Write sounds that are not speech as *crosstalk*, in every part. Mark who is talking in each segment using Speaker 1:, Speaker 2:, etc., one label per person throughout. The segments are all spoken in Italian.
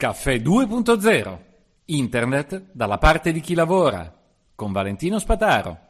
Speaker 1: Caffè 2.0 Internet dalla parte di chi lavora con Valentino Spataro.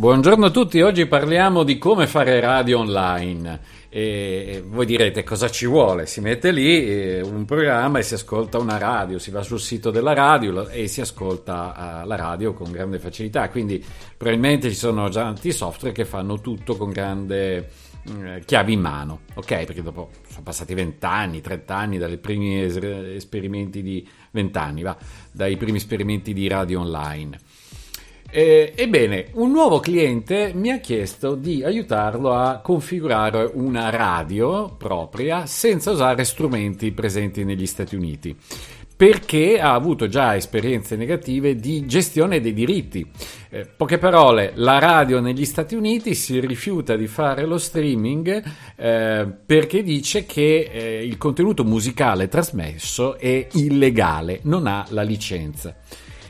Speaker 1: Buongiorno a tutti, oggi parliamo di come fare radio online. E voi direte cosa ci vuole? Si mette lì eh, un programma e si ascolta una radio, si va sul sito della radio e si ascolta eh, la radio con grande facilità. Quindi probabilmente ci sono già tanti software che fanno tutto con grande mm, chiavi in mano, ok? Perché dopo sono passati 20 anni, 30 anni dai primi esperimenti di 20 anni, va, dai primi esperimenti di radio online. Eh, ebbene, un nuovo cliente mi ha chiesto di aiutarlo a configurare una radio propria senza usare strumenti presenti negli Stati Uniti perché ha avuto già esperienze negative di gestione dei diritti. Eh, poche parole, la radio negli Stati Uniti si rifiuta di fare lo streaming eh, perché dice che eh, il contenuto musicale trasmesso è illegale, non ha la licenza.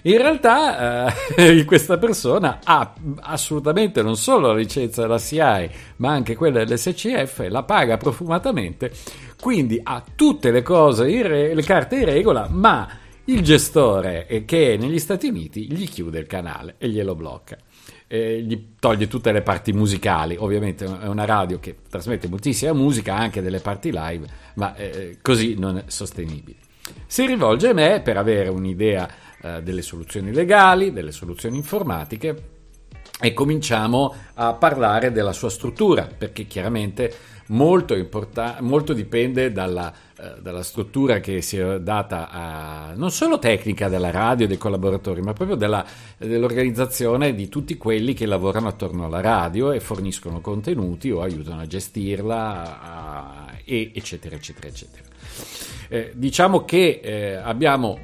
Speaker 1: In realtà eh, *laughs* questa persona ha assolutamente non solo la licenza della SIAE, ma anche quella dell'SCF, la paga profumatamente, quindi ha tutte le cose, re- le carte in regola, ma il gestore eh, che è negli Stati Uniti gli chiude il canale e glielo blocca. Eh, gli toglie tutte le parti musicali, ovviamente è una radio che trasmette moltissima musica, anche delle parti live, ma eh, così non è sostenibile. Si rivolge a me per avere un'idea eh, delle soluzioni legali, delle soluzioni informatiche e cominciamo a parlare della sua struttura, perché chiaramente molto, importa- molto dipende dalla, eh, dalla, struttura che si è data a, non solo tecnica della radio e dei collaboratori, ma proprio della, dell'organizzazione di tutti quelli che lavorano attorno alla radio e forniscono contenuti o aiutano a gestirla, a, e, eccetera, eccetera, eccetera. Eh, diciamo che eh, abbiamo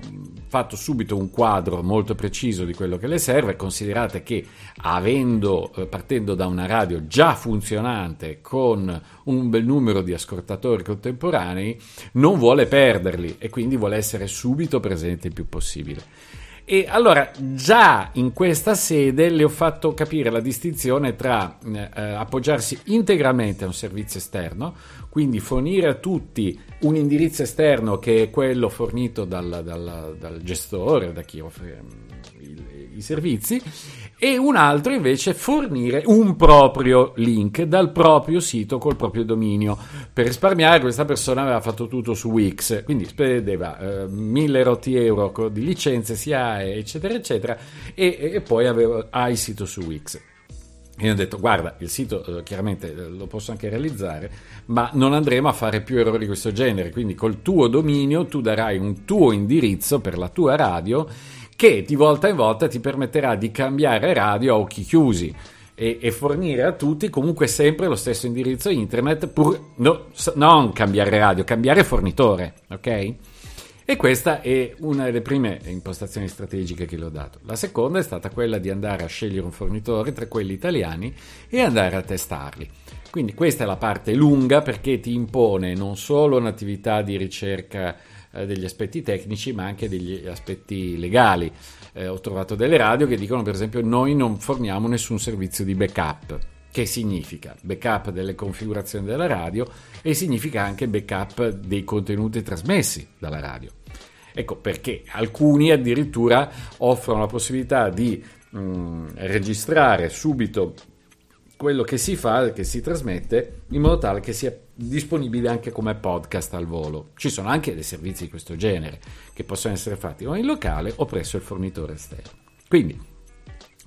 Speaker 1: fatto subito un quadro molto preciso di quello che le serve, considerate che avendo, eh, partendo da una radio già funzionante con un bel numero di ascoltatori contemporanei, non vuole perderli e quindi vuole essere subito presente il più possibile. E allora già in questa sede le ho fatto capire la distinzione tra eh, appoggiarsi integralmente a un servizio esterno, quindi fornire a tutti un indirizzo esterno che è quello fornito dal, dal, dal gestore, da chi offre mm, i, i servizi, e un altro invece fornire un proprio link dal proprio sito col proprio dominio. Per risparmiare questa persona aveva fatto tutto su Wix, quindi spendeva eh, 1000 rotti euro di licenze, SIAE, eccetera, eccetera, e, e poi aveva, ha il sito su Wix. E ho detto, guarda, il sito eh, chiaramente eh, lo posso anche realizzare, ma non andremo a fare più errori di questo genere, quindi col tuo dominio tu darai un tuo indirizzo per la tua radio che di volta in volta ti permetterà di cambiare radio a occhi chiusi e, e fornire a tutti comunque sempre lo stesso indirizzo internet, pur no, non cambiare radio, cambiare fornitore, ok? E questa è una delle prime impostazioni strategiche che le ho dato. La seconda è stata quella di andare a scegliere un fornitore tra quelli italiani e andare a testarli. Quindi questa è la parte lunga perché ti impone non solo un'attività di ricerca eh, degli aspetti tecnici ma anche degli aspetti legali. Eh, ho trovato delle radio che dicono per esempio noi non forniamo nessun servizio di backup. Che significa? Backup delle configurazioni della radio e significa anche backup dei contenuti trasmessi dalla radio. Ecco perché alcuni addirittura offrono la possibilità di mh, mm, registrare subito quello che si fa, che si trasmette, in modo tale che sia disponibile anche come podcast al volo. Ci sono anche dei servizi di questo genere che possono essere fatti o in locale o presso il fornitore esterno. Quindi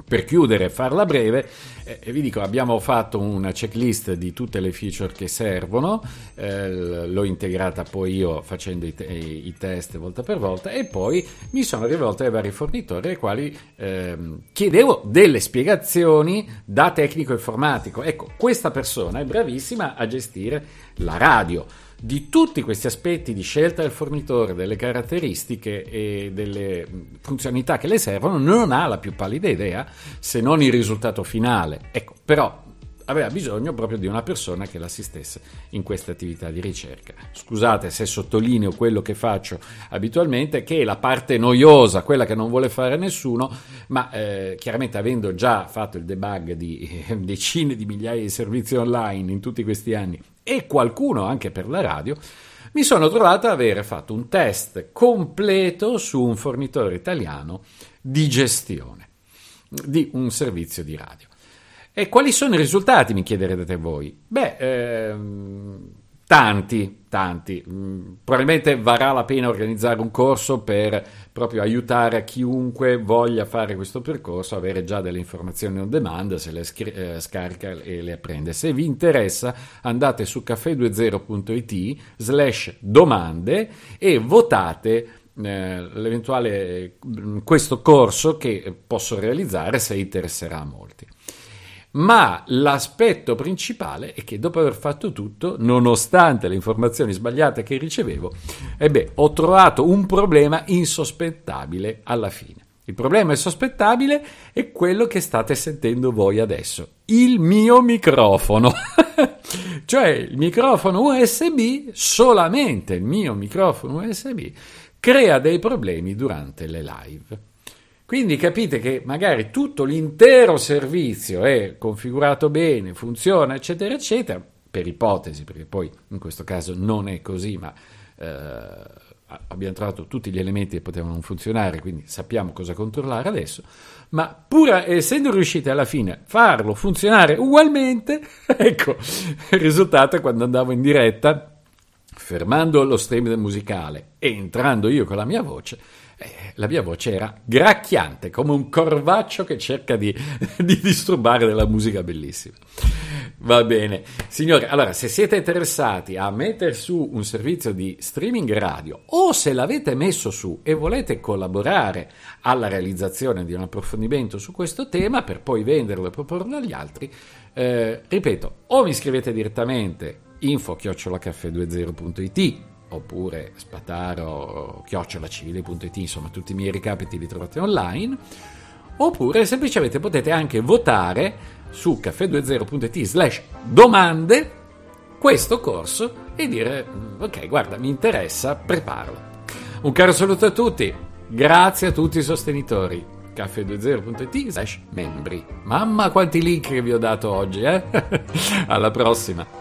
Speaker 1: per chiudere e farla breve, eh, vi dico, abbiamo fatto una checklist di tutte le feature che servono, eh, l'ho integrata poi io facendo i, te- i, test volta per volta e poi mi sono rivolto ai vari fornitori ai quali eh, chiedevo delle spiegazioni da tecnico informatico. Ecco, questa persona è bravissima a gestire la radio di tutti questi aspetti di scelta del fornitore, delle caratteristiche e delle funzionalità che le servono, non ha la più pallida idea se non il risultato finale. Ecco, però aveva bisogno proprio di una persona che l'assistesse in questa attività di ricerca. Scusate se sottolineo quello che faccio abitualmente, che è la parte noiosa, quella che non vuole fare nessuno, ma eh, chiaramente avendo già fatto il debug di eh, *laughs* decine di migliaia di servizi online in tutti questi anni e qualcuno anche per la radio, mi sono trovato ad avere fatto un test completo su un fornitore italiano di gestione di un servizio di radio. E quali sono i risultati, mi chiederete voi? Beh, ehm, tanti, tanti. Mm, probabilmente varrà la pena organizzare un corso per proprio aiutare chiunque voglia fare questo percorso, avere già delle informazioni on demand, se le scri- eh, scarica e le apprende. Se vi interessa andate su caffè20.it slash domande e votate eh, l'eventuale questo corso che posso realizzare se interesserà a molti. Ma l'aspetto principale è che dopo aver fatto tutto, nonostante le informazioni sbagliate che ricevevo, eh ho trovato un problema insospettabile alla fine. Il problema insospettabile è quello che state sentendo voi adesso, il mio microfono. *laughs* cioè il microfono USB, solamente il mio microfono USB, crea dei problemi durante le live. Quindi capite che magari tutto l'intero servizio è configurato bene, funziona, eccetera, eccetera, per ipotesi, perché poi in questo caso non è così, ma eh, abbiamo trovato tutti gli elementi che potevano non funzionare, quindi sappiamo cosa controllare adesso, ma pur essendo riusciti alla fine a farlo funzionare ugualmente, *laughs* ecco, il risultato è quando andavo in diretta, fermando lo stream musicale e entrando io con la mia voce, eh, la mia voce era gracchiante, come un corvaccio che cerca di, *laughs* di disturbare della musica bellissima. Va bene, signori, allora se siete interessati a mettere su un servizio di streaming radio o se l'avete messo su e volete collaborare alla realizzazione di un approfondimento su questo tema per poi venderlo e proporlo agli altri, eh, ripeto, o mi scrivete direttamente info-caffè20.it oppure spataro chiocciolacivile.it, insomma tutti i miei recapiti li trovate online, oppure semplicemente potete anche votare su caffè20.it slash domande questo corso e dire mm, ok guarda mi interessa, preparalo. Un caro saluto a tutti, grazie a tutti i sostenitori caffè20.it slash membri. Mamma quanti link che vi ho dato oggi, eh? *laughs* Alla prossima!